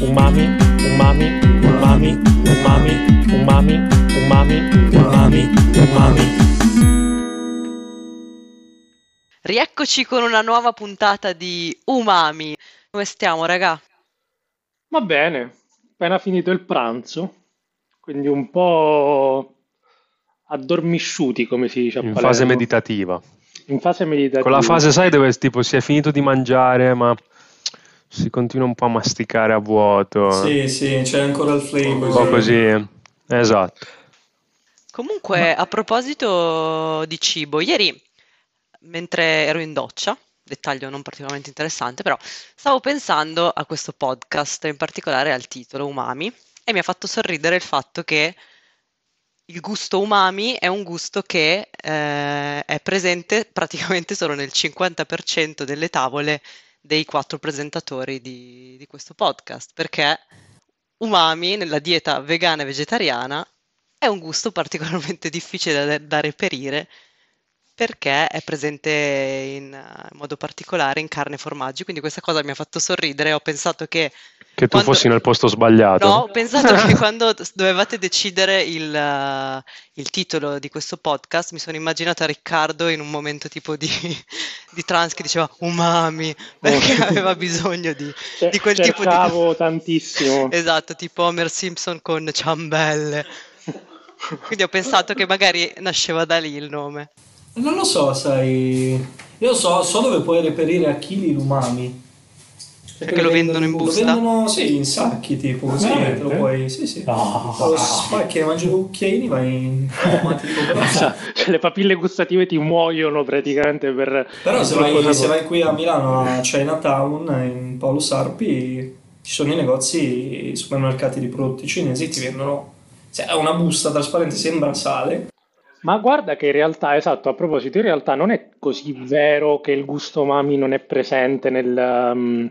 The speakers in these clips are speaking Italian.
umami, umami, umami, umami, umami, umami, umami, umami. Rieccoci con una nuova puntata di Umami. Come stiamo, raga? Va bene, appena finito il pranzo, quindi un po' addormisciuti, come si dice a In Palermo. fase meditativa. In fase meditativa. Quella fase, sai, dove tipo si è finito di mangiare, ma si continua un po' a masticare a vuoto. Sì, sì, c'è ancora il flavor. Un po' così. Esatto. Comunque, a proposito di cibo, ieri, mentre ero in doccia, dettaglio non particolarmente interessante, però stavo pensando a questo podcast, in particolare al titolo Umami, e mi ha fatto sorridere il fatto che il gusto umami è un gusto che eh, è presente praticamente solo nel 50% delle tavole dei quattro presentatori di, di questo podcast, perché umami nella dieta vegana e vegetariana è un gusto particolarmente difficile da, da reperire perché è presente in, eh, in modo particolare in carne e formaggi, quindi questa cosa mi ha fatto sorridere, ho pensato che Che tu Quando- fossi nel posto sbagliato. No, ho pensato che quando dovevate decidere il, eh, il titolo di questo podcast, mi sono immaginata Riccardo in un momento tipo di, di trance che diceva umami, perché aveva bisogno di, Ce- di quel tipo di... cercavo tantissimo. Esatto, tipo Homer Simpson con ciambelle. Quindi ho pensato che magari nasceva da lì il nome. Non lo so, sai. Io so, so dove puoi reperire a chili l'umami. Perché lo vendono in busta? Lo vendono, sì, in sacchi, tipo così. Te lo puoi, sì, sì. No. Lo spacchi e mangi due cucchiaini, vai in però, Cioè, le papille gustative ti muoiono praticamente per... però se vai, se vai qui a Milano, a Chinatown, in Paolo Sarpi, ci sono i negozi, i supermercati di prodotti cinesi, ti vendono... Cioè, è una busta trasparente, sembra sale. Ma guarda che in realtà, esatto, a proposito, in realtà non è così vero che il gusto umami non è presente nel, um,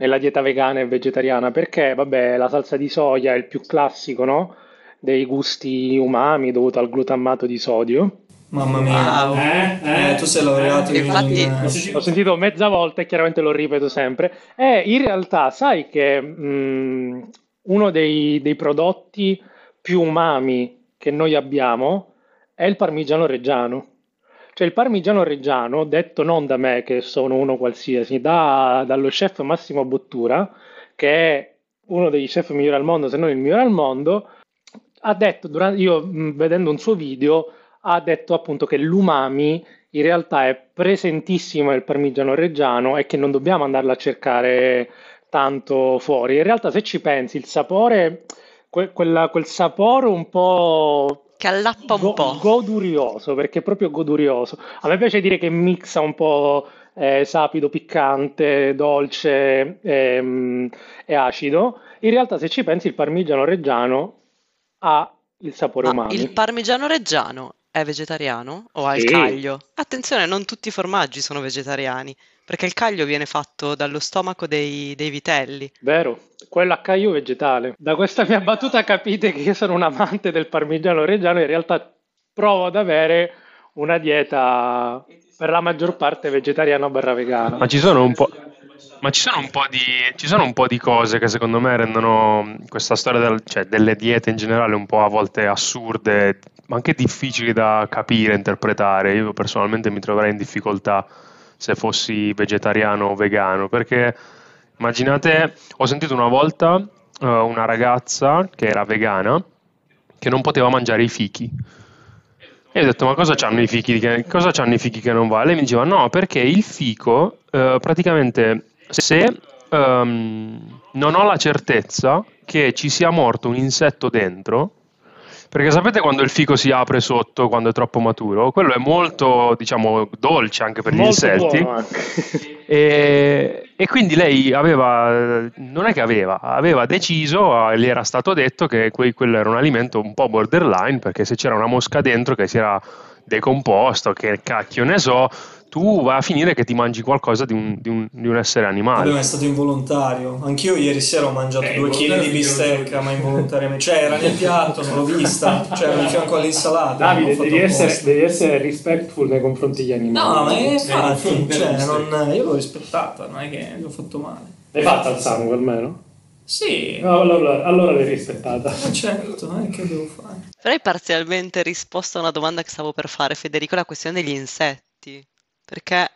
nella dieta vegana e vegetariana, perché, vabbè, la salsa di soia è il più classico, no? Dei gusti umami dovuto al glutammato di sodio. Mamma mia. Wow. Eh, tu sei laureato in... Infatti- eh, Ho sentito mezza volta e chiaramente lo ripeto sempre. E in realtà, sai che mm, uno dei, dei prodotti più umami che noi abbiamo è il parmigiano reggiano. Cioè il parmigiano reggiano, detto non da me che sono uno qualsiasi, da- dallo chef Massimo Bottura, che è uno degli chef migliori al mondo, se non il migliore al mondo, ha detto, durante, io vedendo un suo video, ha detto appunto che l'umami in realtà è presentissimo nel parmigiano reggiano e che non dobbiamo andarla a cercare tanto fuori. In realtà se ci pensi, il sapore, que- quella- quel sapore un po' Che allappa un Go- po'. Godurioso, perché è proprio godurioso. A me piace dire che mixa un po' eh, sapido, piccante, dolce ehm, e acido. In realtà, se ci pensi, il parmigiano reggiano ha il sapore Ma umami. il parmigiano reggiano è vegetariano o ha il Sì. caglio? Attenzione, non tutti i formaggi sono vegetariani, perché il caglio viene fatto dallo stomaco dei, dei vitelli. Vero, quello a caglio vegetale. Da questa mia battuta capite che io sono un amante del parmigiano reggiano, in realtà provo ad avere una dieta per la maggior parte vegetariana barra vegana. Ma ci sono un po'. Ma ci sono un po' di, ci sono un po' di cose che secondo me rendono questa storia del- cioè, delle diete in generale un po' a volte assurde, ma anche difficili da capire, interpretare. Io personalmente mi troverei in difficoltà se fossi vegetariano o vegano, perché immaginate, ho sentito una volta eh, una ragazza che era vegana che non poteva mangiare i fichi. E ho detto, ma cosa c'hanno i fichi che, cosa c'hanno i fichi che non va? Lei mi diceva, no, perché il fico, eh, praticamente, se ehm, non ho la certezza che ci sia morto un insetto dentro, perché sapete quando il fico si apre sotto, quando è troppo maturo? Quello è molto, diciamo, dolce anche per gli Molto insetti. E, e quindi lei aveva, non è che aveva, aveva deciso, eh, le era stato detto che que- quello era un alimento un po' borderline, perché se c'era una mosca dentro che si era decomposto, che cacchio ne so, tu vai a finire che ti mangi qualcosa di un, di un- di un essere Vabbè, animale. ma è stato involontario. Anch'io ieri sera ho mangiato due chili di bistecca, ma involontariamente. Cioè, era nel piatto, non l'ho vista. Cioè, era di fianco all'insalata. Davide, devi essere, devi essere respectful nei confronti degli animali. No, ma è infatti, cioè, non- io l'ho rispettata, non è che gli ho fatto male. L'hai fatta al sangue almeno? Sì, No, allora, allora l'hai rispettata. eh, certo, eh, che devo fare? Però hai parzialmente risposto a una domanda che stavo per fare, Federico, la questione degli insetti. Perché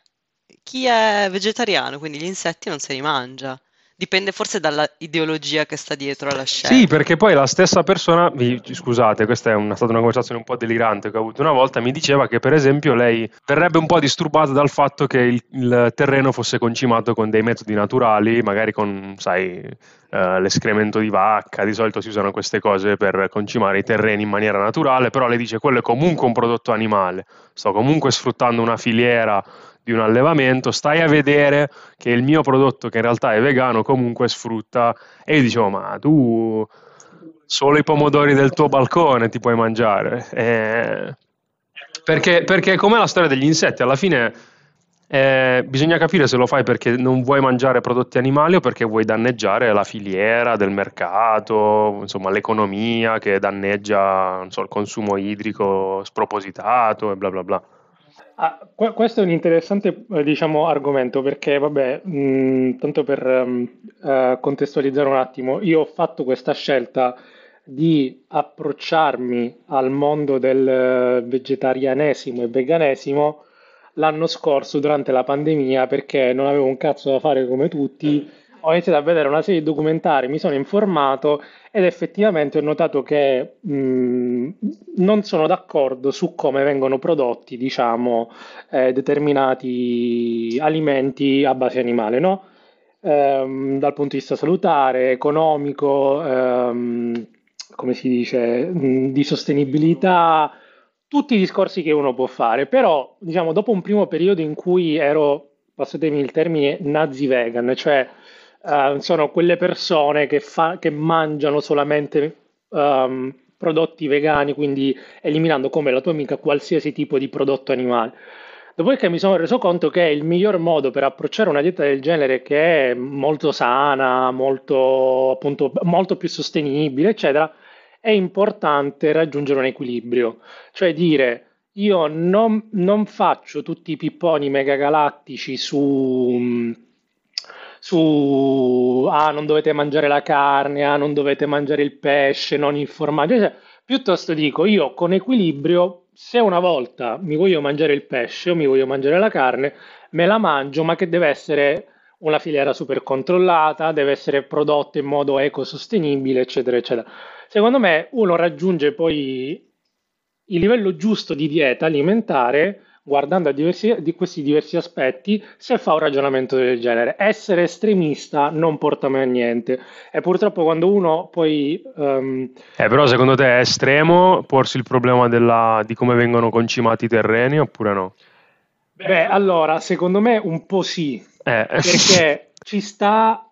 chi è vegetariano, quindi gli insetti non se li mangia. Dipende forse dalla ideologia che sta dietro alla scelta. Sì, perché poi la stessa persona, vi- scusate, questa è una- stata una conversazione un po' delirante che ho avuto una volta, mi diceva che per esempio lei verrebbe un po' disturbata dal fatto che il, il terreno fosse concimato con dei metodi naturali, magari con, sai, eh, l'escremento di vacca, di solito si usano queste cose per concimare i terreni in maniera naturale, però lei dice quello è comunque un prodotto animale, sto comunque sfruttando una filiera di un allevamento, stai a vedere che il mio prodotto che in realtà è vegano comunque sfrutta e io dicevo ma tu solo i pomodori del tuo balcone ti puoi mangiare Eh, perché, perché come la storia degli insetti alla fine eh, bisogna capire se lo fai perché non vuoi mangiare prodotti animali o perché vuoi danneggiare la filiera del mercato, insomma l'economia che danneggia so, il consumo idrico spropositato e bla bla bla. Ah, que- questo è un interessante, eh, diciamo, argomento perché, vabbè, mh, tanto per ehm, eh, contestualizzare un attimo, io ho fatto questa scelta di approcciarmi al mondo del eh, vegetarianesimo e veganesimo l'anno scorso durante la pandemia perché non avevo un cazzo da fare come tutti. Ho iniziato a vedere una serie di documentari, mi sono informato ed effettivamente ho notato che mh, non sono d'accordo su come vengono prodotti, diciamo, eh, determinati alimenti a base animale, no? Ehm, dal punto di vista salutare, economico, ehm, come si dice, mh, di sostenibilità, tutti i discorsi che uno può fare, però, diciamo, dopo un primo periodo in cui ero, passatemi il termine, nazi vegan, cioè eh, sono quelle persone che, fa- che mangiano solamente ehm, prodotti vegani, quindi eliminando come la tua amica qualsiasi tipo di prodotto animale. Dopodiché mi sono reso conto che il miglior modo per approcciare una dieta del genere, che è molto sana, molto, appunto, molto più sostenibile, eccetera, è importante raggiungere un equilibrio. Cioè dire, io non, non faccio tutti i pipponi megagalattici su, su, ah, non dovete mangiare la carne, ah, non dovete mangiare il pesce, non il formaggio. Cioè, piuttosto dico, io con equilibrio, se una volta mi voglio mangiare il pesce o mi voglio mangiare la carne, me la mangio, ma che deve essere una filiera super controllata, deve essere prodotta in modo ecosostenibile, eccetera, eccetera. Secondo me uno raggiunge poi il livello giusto di dieta alimentare guardando diversi, di questi diversi aspetti se fa un ragionamento del genere. Essere estremista non porta mai a niente e purtroppo quando uno poi... ehm, Eh, però secondo te è estremo porsi il problema della- di come vengono concimati i terreni oppure no? beh, allora, secondo me un po' sì, Eh, perché ci sta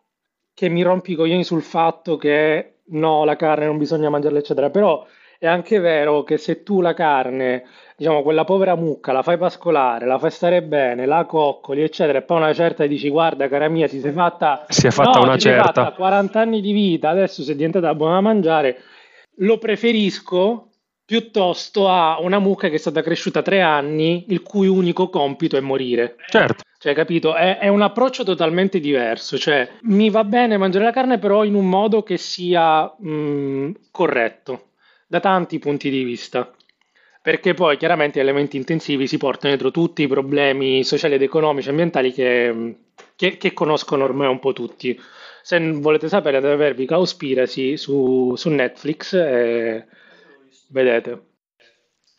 che mi rompi i coglioni sul fatto che no, la carne non bisogna mangiarla, eccetera, però è anche vero che se tu la carne, diciamo, quella povera mucca la fai pascolare, la fai stare bene, la coccoli, eccetera, e poi una certa dici, guarda, cara mia, ti sei fatta, Si è fatta no, una certa. fatta 40 anni di vita, adesso sei diventata buona da mangiare, lo preferisco piuttosto a una mucca che è stata cresciuta tre anni, il cui unico compito è morire. certo. Cioè, capito? È, è un approccio totalmente diverso. Cioè, mi va bene mangiare la carne, però in un modo che sia mh, corretto da tanti punti di vista. Perché poi chiaramente gli elementi intensivi si portano dietro tutti i problemi sociali ed economici e ambientali che, che- che conoscono ormai un po' tutti. Se volete sapere, andate a vervi Cowspiracy su, su Netflix e vedete.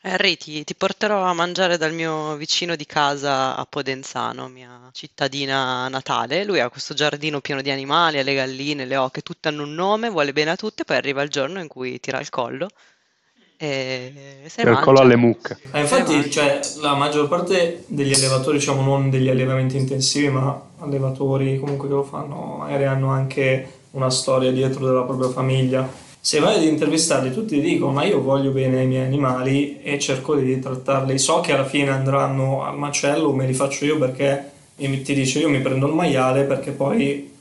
Henry, ti, ti porterò a mangiare dal mio vicino di casa a Podenzano, mia cittadina natale. Lui ha questo giardino pieno di animali, ha le galline, le oche, tutte hanno un nome, vuole bene a tutte, poi arriva il giorno in cui tira il collo e se Il collo alle mucche. Eh, infatti, cioè, la maggior parte degli allevatori, diciamo non degli allevamenti intensivi, ma allevatori comunque che lo fanno, magari hanno anche una storia dietro della propria famiglia. Se vai ad intervistarli, tutti ti dicono: Ma io voglio bene ai miei animali e cerco di trattarli. So che alla fine andranno al macello, me li faccio io perché mi- ti dice: Io mi prendo il maiale perché poi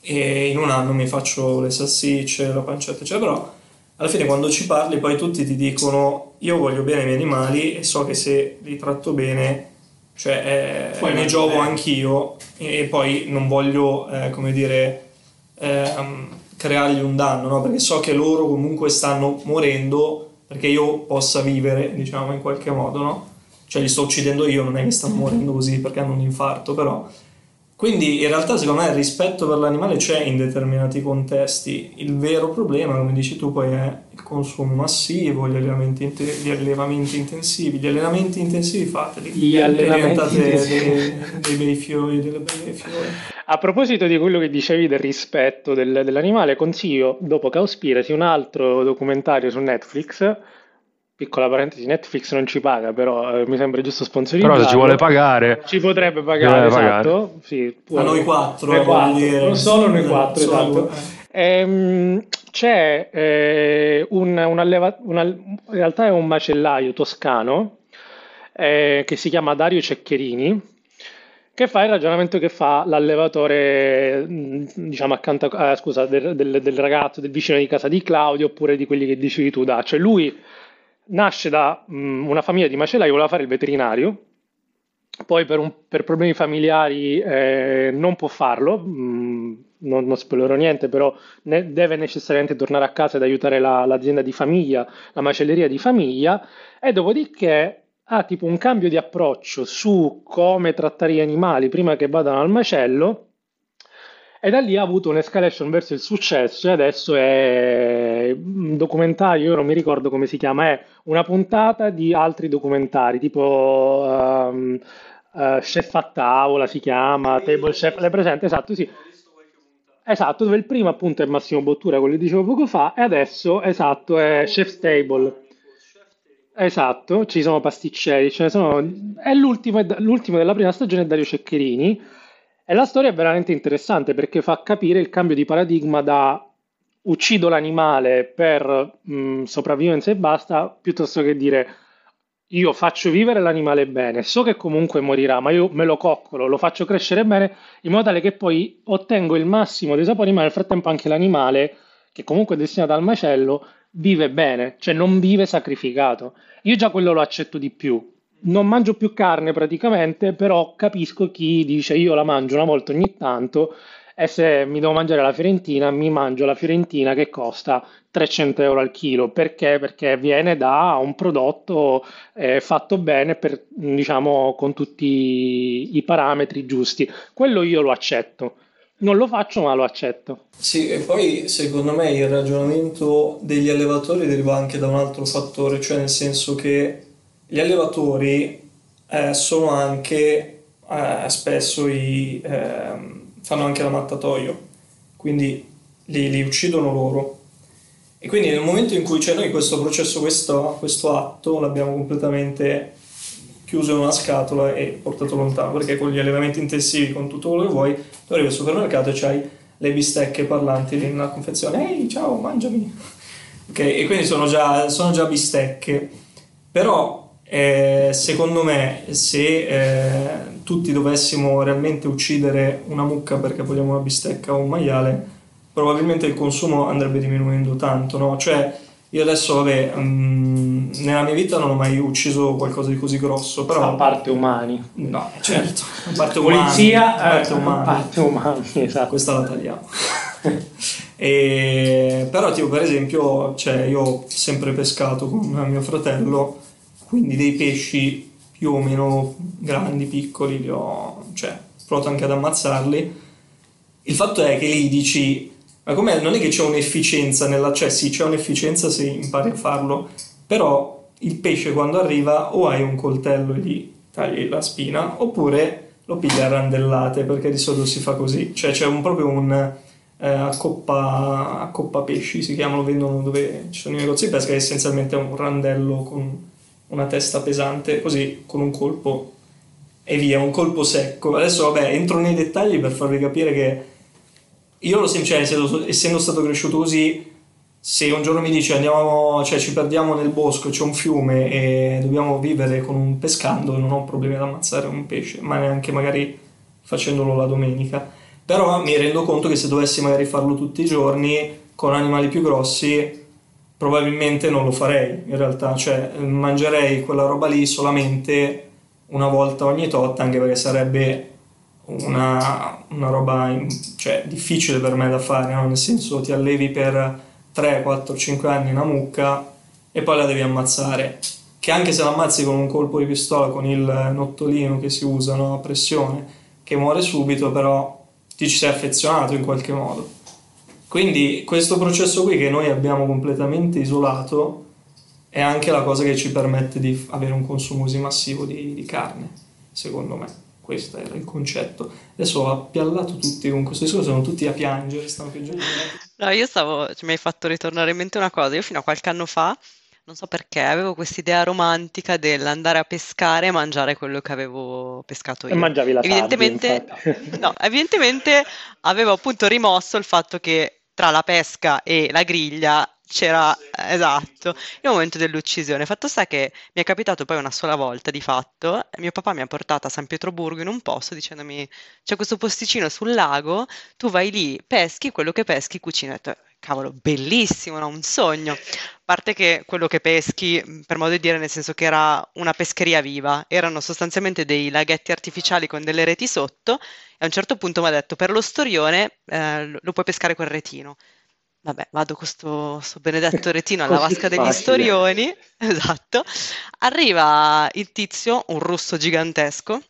eh, in un anno mi faccio le salsicce, la pancetta, eccetera. Però alla fine quando ci parli poi tutti ti dicono io voglio bene ai miei animali e so che se li tratto bene cioè eh, Poi ne eh. anch'io e poi non voglio eh, come dire ehm, creargli un danno, no? perché so che loro comunque stanno morendo perché io possa vivere, diciamo, in qualche modo, no? Cioè li sto uccidendo io, non è che stanno morendo così perché hanno un infarto, però quindi in realtà secondo me il rispetto per l'animale c'è in determinati contesti, il vero problema come dici tu poi è il consumo massivo, gli allevamenti, gli allevamenti intensivi, gli allenamenti intensivi fateli, gli allenamenti dei, dei bei fiori, delle belle fiori. A proposito di quello che dicevi del rispetto del, dell'animale, consiglio dopo Cowspiracy un altro documentario su Netflix Piccola parentesi, Netflix non ci paga, però eh, mi sembra giusto sponsorizzare. Però se ci vuole pagare... Ci potrebbe pagare, esatto. Pagare. Sì, A noi quattro, Noi quattro, non solo noi quattro, Solo esatto. voi. Ehm, c'è eh, un, un alleva- una- in realtà è un macellaio toscano eh, che si chiama Dario Ceccherini che fa il ragionamento che fa l'allevatore, mh, diciamo, accanto a, eh, scusa, del, del- del ragazzo, del vicino di casa di Claudio, oppure di quelli che dicevi tu, da. Cioè lui nasce da mh, una famiglia di macellai, voleva fare il veterinario, poi per, un- per problemi familiari eh, non può farlo, mh, non, non spoilerò niente, però ne- deve necessariamente tornare a casa ed aiutare la- l'azienda di famiglia, la macelleria di famiglia, e dopodiché ha tipo un cambio di approccio su come trattare gli animali prima che vadano al macello. E da lì ha avuto un'escalation verso il successo e adesso è un documentario, io non mi ricordo come si chiama, è una puntata di altri documentari, tipo ehm, eh, Chef a tavola si chiama, Table Chef, l'hai presente? Esatto, sì. Esatto, dove il primo appunto è Massimo Bottura, quello che dicevo poco fa, e adesso, esatto, è Chef's Table. Esatto, ci sono pasticceri, ce ne sono... È l'ultimo, l'ultimo della prima stagione è Dario Ceccherini e la storia è veramente interessante perché fa capire il cambio di paradigma da uccido l'animale per mh, sopravvivenza e basta, piuttosto che dire io faccio vivere l'animale bene, so che comunque morirà, ma io me lo coccolo, lo faccio crescere bene in modo tale che poi ottengo il massimo dei sapori, ma nel frattempo anche l'animale, che comunque è destinato al macello, vive bene, cioè non vive sacrificato. Io già quello lo accetto di più. Non mangio più carne praticamente, però capisco chi dice io la mangio una volta ogni tanto e se mi devo mangiare la fiorentina, mi mangio la fiorentina che costa 300 euro al chilo. Perché? Perché viene da un prodotto eh, fatto bene, per, diciamo, con tutti i parametri giusti. Quello io lo accetto. Non lo faccio, ma lo accetto. Sì, e poi secondo me il ragionamento degli allevatori deriva anche da un altro fattore, cioè nel senso che gli allevatori eh, sono anche eh, spesso i, ehm, fanno anche l'ammattatoio, quindi li, li uccidono loro. E quindi nel momento in cui c'è noi questo processo, questo, questo atto, l'abbiamo completamente chiuso in una scatola e portato lontano, perché con gli allevamenti intensivi, con tutto quello che vuoi, tu arrivi al supermercato e c'hai le bistecche parlanti nella confezione, ehi ciao, mangiami. Ok, e quindi sono già, sono già bistecche, però eh, secondo me se eh, tutti dovessimo realmente uccidere una mucca perché vogliamo una bistecca o un maiale, probabilmente il consumo andrebbe diminuendo tanto, no? Cioè, io adesso, vabbè, mm, nella mia vita non ho mai uciso qualcosa di così grosso, però... A parte umani. No, certo, a parte umani, Polizia, a parte eh, a umani. parte umani, esatto. Questa la tagliamo. E- però, tipo, per esempio, cioè, io ho sempre pescato con mio fratello, quindi dei pesci più o meno grandi, piccoli, li ho, cioè, provato anche ad ammazzarli. Il fatto è che lì dici, ma com'è? Non è che c'è un'efficienza nella, cioè sì, c'è un'efficienza se impari a farlo, però il pesce quando arriva o hai un coltello e gli tagli la spina, oppure lo pigli a randellate, perché di solito si fa così, cioè c'è un, proprio un eh, accoppa, accoppa pesci, si chiamano, vendono dove ci sono i negozi di pesca, che essenzialmente un randello con una testa pesante, così con un colpo e via, un colpo secco. Adesso vabbè, entro nei dettagli per farvi capire che io lo cioè, essendo, stato cresciuto così, se un giorno mi dici andiamo, cioè ci perdiamo nel bosco, c'è un fiume e dobbiamo vivere con un pescando, non ho problemi ad ammazzare un pesce, ma neanche magari facendolo la domenica. Però mi rendo conto che se dovessi magari farlo tutti i giorni con animali più grossi, probabilmente non lo farei in realtà, cioè mangerei quella roba lì solamente una volta ogni tot, anche perché sarebbe una, una roba cioè, difficile per me da fare, no? nel senso ti allevi per 3, 4, 5 anni una mucca e poi la devi ammazzare. Che anche se la ammazzi con un colpo di pistola, con il nottolino che si usa no? a pressione, che muore subito, però ti ci sei affezionato in qualche modo. Quindi questo processo qui che noi abbiamo completamente isolato è anche la cosa che ci permette di avere un consumo così massivo di, di carne, secondo me. Questo era il concetto. Adesso ho appiallato tutti con questo discorso, sono tutti a piangere, stanno piangendo. No, io stavo, cioè, mi hai fatto ritornare in mente una cosa. Io fino a qualche anno fa, non so perché, avevo quest'idea romantica dell'andare a pescare e mangiare quello che avevo pescato E io. mangiavi la Evidentemente, infatti. no, evidentemente avevo appunto rimosso il fatto che tra la pesca e la griglia c'era, esatto, il momento dell'uccisione. Fatto sta che mi è capitato poi una sola volta, di fatto, mio papà mi ha portato a San Pietroburgo in un posto dicendomi c'è questo posticino sul lago, tu vai lì, peschi, quello che peschi cucina. Detto, Cavolo, bellissimo, no? Un sogno. A parte che quello che peschi, per modo di dire, nel senso che era una pescheria viva, erano sostanzialmente dei laghetti artificiali con delle reti sotto, e a un certo punto mi ha detto, per lo storione eh, lo puoi pescare col retino. Vabbè, vado con sto, sto benedetto retino alla vasca degli facile. storioni, esatto. Arriva il tizio, un russo gigantesco,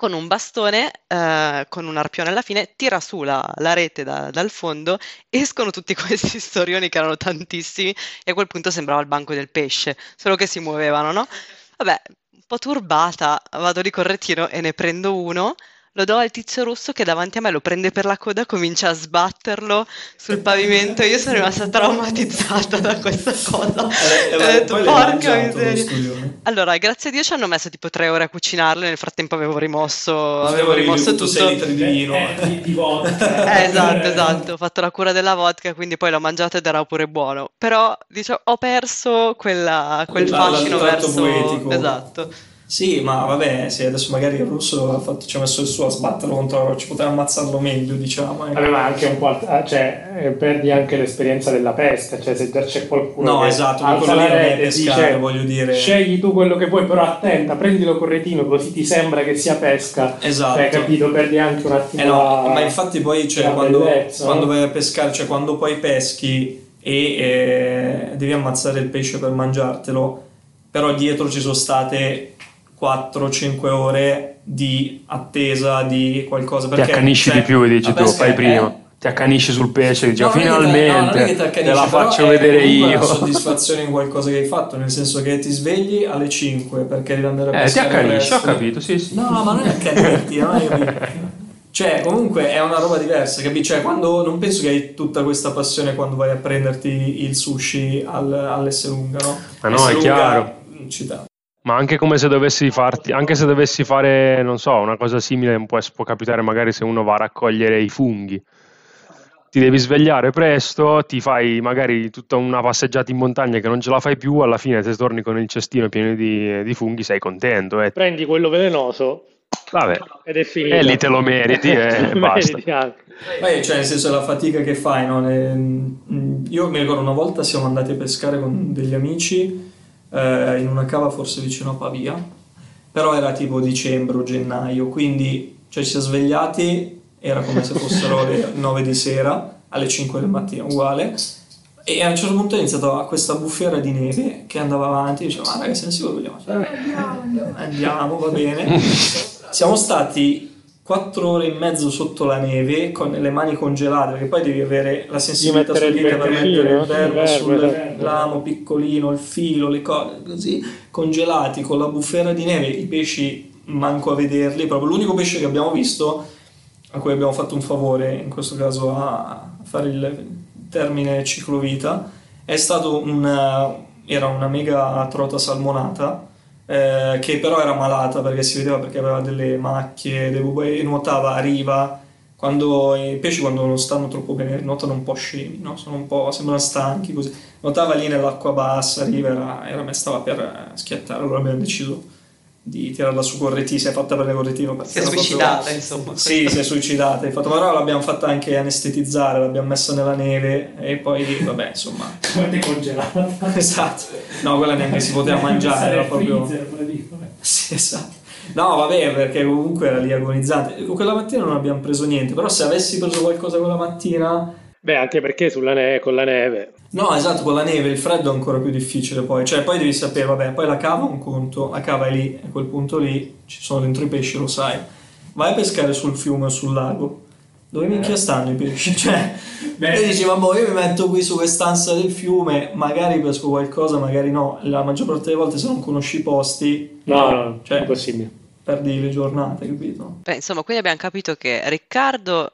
con un bastone, eh, con un arpione alla fine, tira su la, la rete da- dal fondo, escono tutti questi storioni che erano tantissimi e a quel punto sembrava il banco del pesce, solo che si muovevano, no? Vabbè, un po' turbata, vado lì col retino e ne prendo uno, lo do al tizio russo che davanti a me lo prende per la coda, comincia a sbatterlo sul pavimento. Io sono rimasta traumatizzata da questa cosa. E, Ho detto, porca miseria. studione. Allora, grazie a Dio ci hanno messo tipo tre ore a cucinarlo. Nel frattempo avevo rimosso, avevo rimosso tutto. 6 litri di vino. Eh, di, di vodka. Eh, esatto, esatto. Ho fatto la cura della vodka, quindi poi l'ho mangiato ed era pure buono. Però, diciamo, ho perso quella- quel La- fascino verso... poetico. Esatto. Sì, ma vabbè, se adesso magari il russo ha fatto- ci ha messo il suo a sbatterlo contro ci poteva ammazzarlo meglio, diciamo. eh. Aveva anche un po', ah, cioè, eh, perdi anche l'esperienza della pesca, cioè se già c'è qualcuno No, che esatto, alza quello la rete pescare, dice, voglio dire. scegli tu quello che vuoi, però attenta, prendilo col retino così ti sembra che sia pesca, Esatto. Cioè, capito? Perdi anche un attimo Eh no, la- ma infatti poi cioè, quando, bellezza, quando vai a pescare, cioè quando poi peschi e eh, devi ammazzare il pesce per mangiartelo, però dietro ci sono state 4-5 ore di attesa di qualcosa. Ti Perché, accanisci cioè, di più, dici tu, fai è- prima. Ti accanisci sul pesce, dici No, è che te- no, è finalmente ti te la faccio è vedere io. una soddisfazione in qualcosa che hai fatto, nel senso che ti svegli alle 5 perché devi andare a Eh, ti pescare accanisci, ho capito, sì, sì. No, ma non è accanirti, non capito. Cioè, comunque è una roba diversa, capi? Cioè, quando non penso che hai tutta questa passione quando vai a prenderti il sushi al, all'Esselunga, no? Ma no, è chiaro. città. Ma anche come se dovessi farti, anche se dovessi fare, non so, una cosa simile, può, può capitare magari se uno va a raccogliere i funghi. Ti devi svegliare presto, ti fai magari tutta una passeggiata in montagna che non ce la fai più, alla fine se torni con il cestino pieno di, di funghi sei contento. Eh. Prendi quello velenoso Vabbè, ed è finito. e lì te lo meriti e Te lo basta. Beh, cioè, nel senso, la fatica che fai, no? Ne- mm, Io mi ricordo una volta siamo andati a pescare con degli amici eh, in una cava forse vicino a Pavia, però era tipo dicembre o gennaio, quindi cioè, ci siamo svegliati, era come se fossero le 9 di sera, alle 5 del mattino, uguale, e a un certo punto è iniziata questa bufera di neve che andava avanti, dicevo, ma ragazzi, sicuri che vogliamo? Andiamo, andiamo, va bene. Siamo stati quattro ore e mezzo sotto la neve con le mani congelate perché poi devi avere la sensibilità sul dito per mettere il verbo sul esatto. lamo piccolino, il filo, le cose così congelati con la bufera di neve, i pesci manco a vederli, proprio l'unico pesce che abbiamo visto a cui abbiamo fatto un favore, in questo caso a fare il termine ciclovita, è stato un, era una mega trota salmonata eh, che però era malata perché si vedeva perché aveva delle macchie, e nuotava a riva. Quando i pesci quando non stanno troppo bene nuotano un po' scemi, no? Un po', sembrano stanchi così. Nuotava lì nell'acqua bassa, a riva, era, era, stava per schiattare, allora abbiamo deciso di tirarla su col retino, si è fatta col retino perché Si è era proprio- suicidata, insomma. Sì, si è suicidata, infatti, ma però l'abbiamo fatta anche anestetizzare, l'abbiamo messa nella neve e poi, vabbè, insomma, Come congelata. esatto. No, quella neanche si poteva mangiare, era proprio... Freezer. Sì, esatto. No, vabbè, perché comunque era lì agonizzante. Quella mattina non abbiamo preso niente, però se avessi preso qualcosa quella mattina... Beh, anche perché sulla ne- con la neve. No, esatto, con la neve il freddo è ancora più difficile poi. Cioè, poi devi sapere, vabbè, poi la cava è un conto, la cava è lì, a quel punto lì ci sono dentro i pesci, lo sai. Vai a pescare sul fiume o sul lago. Dove minchia stanno i pesci? Cioè, e dici, vabbè, io mi metto qui su quest'ansia del fiume, magari pesco qualcosa, magari no. La maggior parte delle volte se non conosci i posti, No, no, Cioè- è impossibile. perdi le giornate, capito? Beh, insomma, quindi abbiamo capito che Riccardo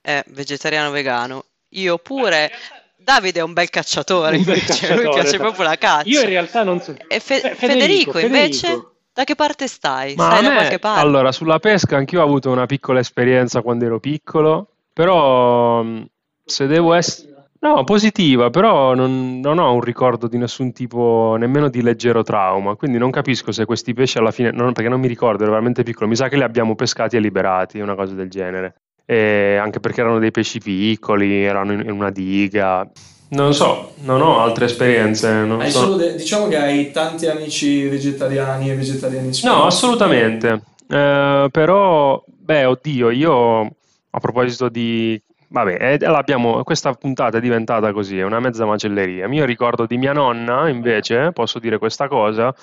è vegetariano vegano, io pure. Davide è un bel cacciatore, Un bel invece, lui cacciatore, piace esatto. proprio la caccia. Io in realtà non so. E Fe- Fe- Federico, invece, Federico. da che parte stai? Ma Stai a da me- qualche parte? allora, sulla pesca anch'io ho avuto una piccola esperienza quando ero piccolo, però mh, se devo essere... No, positiva, però non, non ho un ricordo di nessun tipo, nemmeno di leggero trauma, quindi non capisco se questi pesci alla fine, non- perché non mi ricordo, ero veramente piccolo, mi sa che li abbiamo pescati e liberati, una cosa del genere, E anche perché erano dei pesci piccoli, erano in, in una diga, non so, non ho altre esperienze. non Hai sono- solo de- diciamo che hai tanti amici vegetariani e vegetariani No, assolutamente. Eh, però, beh, oddio, io a proposito di... Vabbè, eh, l'abbiamo, questa puntata è diventata così, è una mezza macelleria. Io ricordo di mia nonna, invece, posso dire questa cosa,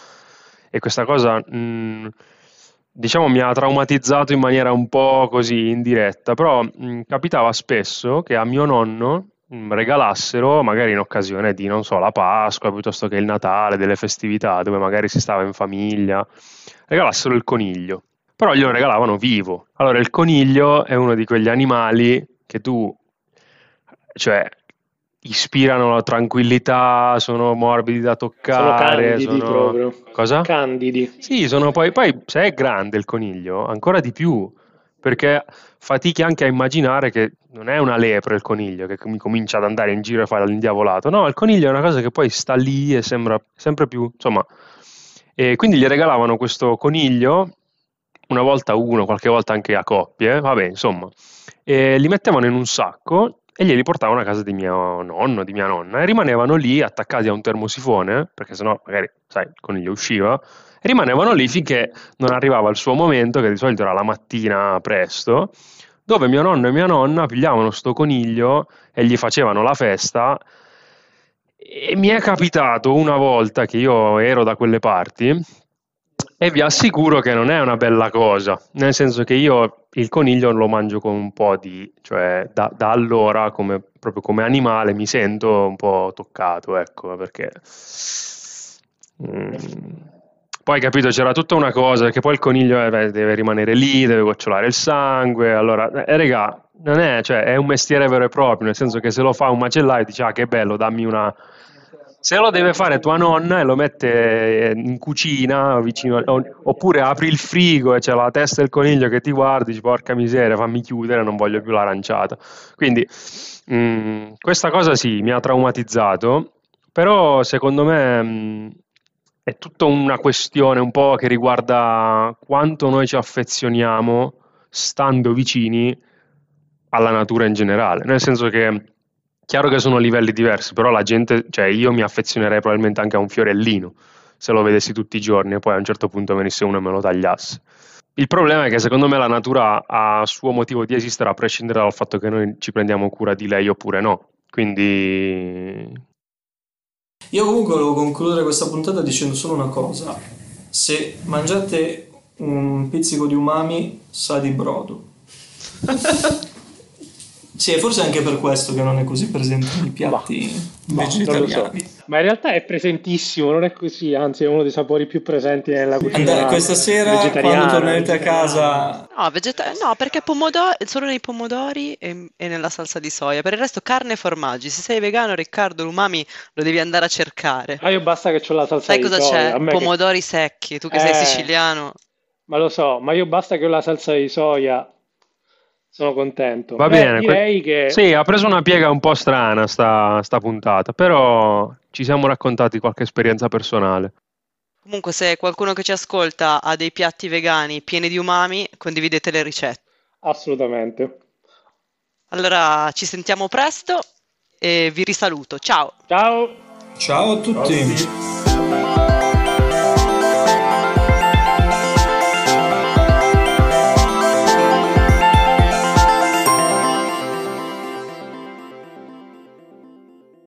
e questa cosa, mh, diciamo, mi ha traumatizzato in maniera un po' così indiretta, però mh, capitava spesso che a mio nonno mh, regalassero, magari in occasione di, non so, la Pasqua, piuttosto che il Natale, delle festività, dove magari si stava in famiglia, regalassero il coniglio. Però glielo regalavano vivo. Allora, il coniglio è uno di quegli animali che tu, cioè, ispirano la tranquillità, sono morbidi da Sono toccare, candidi sono... proprio. Cosa? Candidi. Sì, sono poi, poi se è grande il coniglio, ancora di più, perché fatichi anche a immaginare che non è una lepre il coniglio che mi comincia ad andare in giro e fare l'indiavolato. No, il coniglio è una cosa che poi sta lì e sembra sempre più, insomma. E quindi gli regalavano questo coniglio, una volta uno, qualche volta anche a coppie, vabbè, insomma, e li mettevano in un sacco e glieli portavano a casa di mio nonno, di mia nonna, e rimanevano lì attaccati a un termosifone, perché sennò magari, sai, il coniglio usciva, e rimanevano lì finché non arrivava il suo momento, che di solito era la mattina presto, dove mio nonno e mia nonna pigliavano sto coniglio e gli facevano la festa. E mi è capitato una volta che io ero da quelle parti e vi assicuro che non è una bella cosa, nel senso che io il coniglio lo mangio con un po' di, cioè da, da allora come, proprio come animale mi sento un po' toccato, ecco, perché mm, poi capito c'era tutta una cosa, che poi il coniglio eh, deve rimanere lì, deve gocciolare il sangue, allora, eh, regà, non è, cioè, è un mestiere vero e proprio, nel senso che se lo fa un macellaio dice ah che bello, dammi una... Se lo deve fare tua nonna e lo mette eh, in cucina vicino, oppure apri il frigo e c'è la testa del coniglio che ti guardi, dici porca miseria, fammi chiudere, non voglio più l'aranciata. Quindi mm, questa cosa sì, mi ha traumatizzato, però secondo me mm, è tutta una questione un po' che riguarda quanto noi ci affezioniamo stando vicini alla natura in generale, nel senso che chiaro che sono livelli diversi, però la gente, cioè io mi affezionerei probabilmente anche a un fiorellino se lo vedessi tutti i giorni e poi a un certo punto venisse uno e me lo tagliasse. Il problema è che secondo me la natura ha suo motivo di esistere a prescindere dal fatto che noi ci prendiamo cura di lei oppure no. Quindi Io comunque volevo concludere questa puntata dicendo solo una cosa. Se mangiate un pizzico di umami, sa di brodo. sì, forse anche per questo che non è così presente nei piatti Ma non lo so. vegetariani. Ma in realtà è presentissimo, non è così, anzi è uno dei sapori più presenti nella cucina Andrea, questa sera, quando tornerete a casa, No, vegeta- no, perché pomodori, solo nei pomodori e, e nella salsa di soia. Per il resto carne e formaggi. Se sei vegano, Riccardo, l'umami lo devi andare a cercare. Ah, io basta che ho la salsa Sai di cosa soia. c'è? a me che- Pomodori secchi, tu che sei Eh. siciliano. Ma lo so, ma io basta che ho la salsa di soia, sono contento. Va Beh, bene, que- direi che Sì, ha preso una piega un po' strana sta, sta puntata, però ci siamo raccontati qualche esperienza personale. Comunque, se qualcuno che ci ascolta ha dei piatti vegani pieni di umami, condividete le ricette. assolutamente. Allora, ci sentiamo presto e vi risaluto. Ciao! Ciao! ciao a tutti.